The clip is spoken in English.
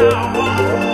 now.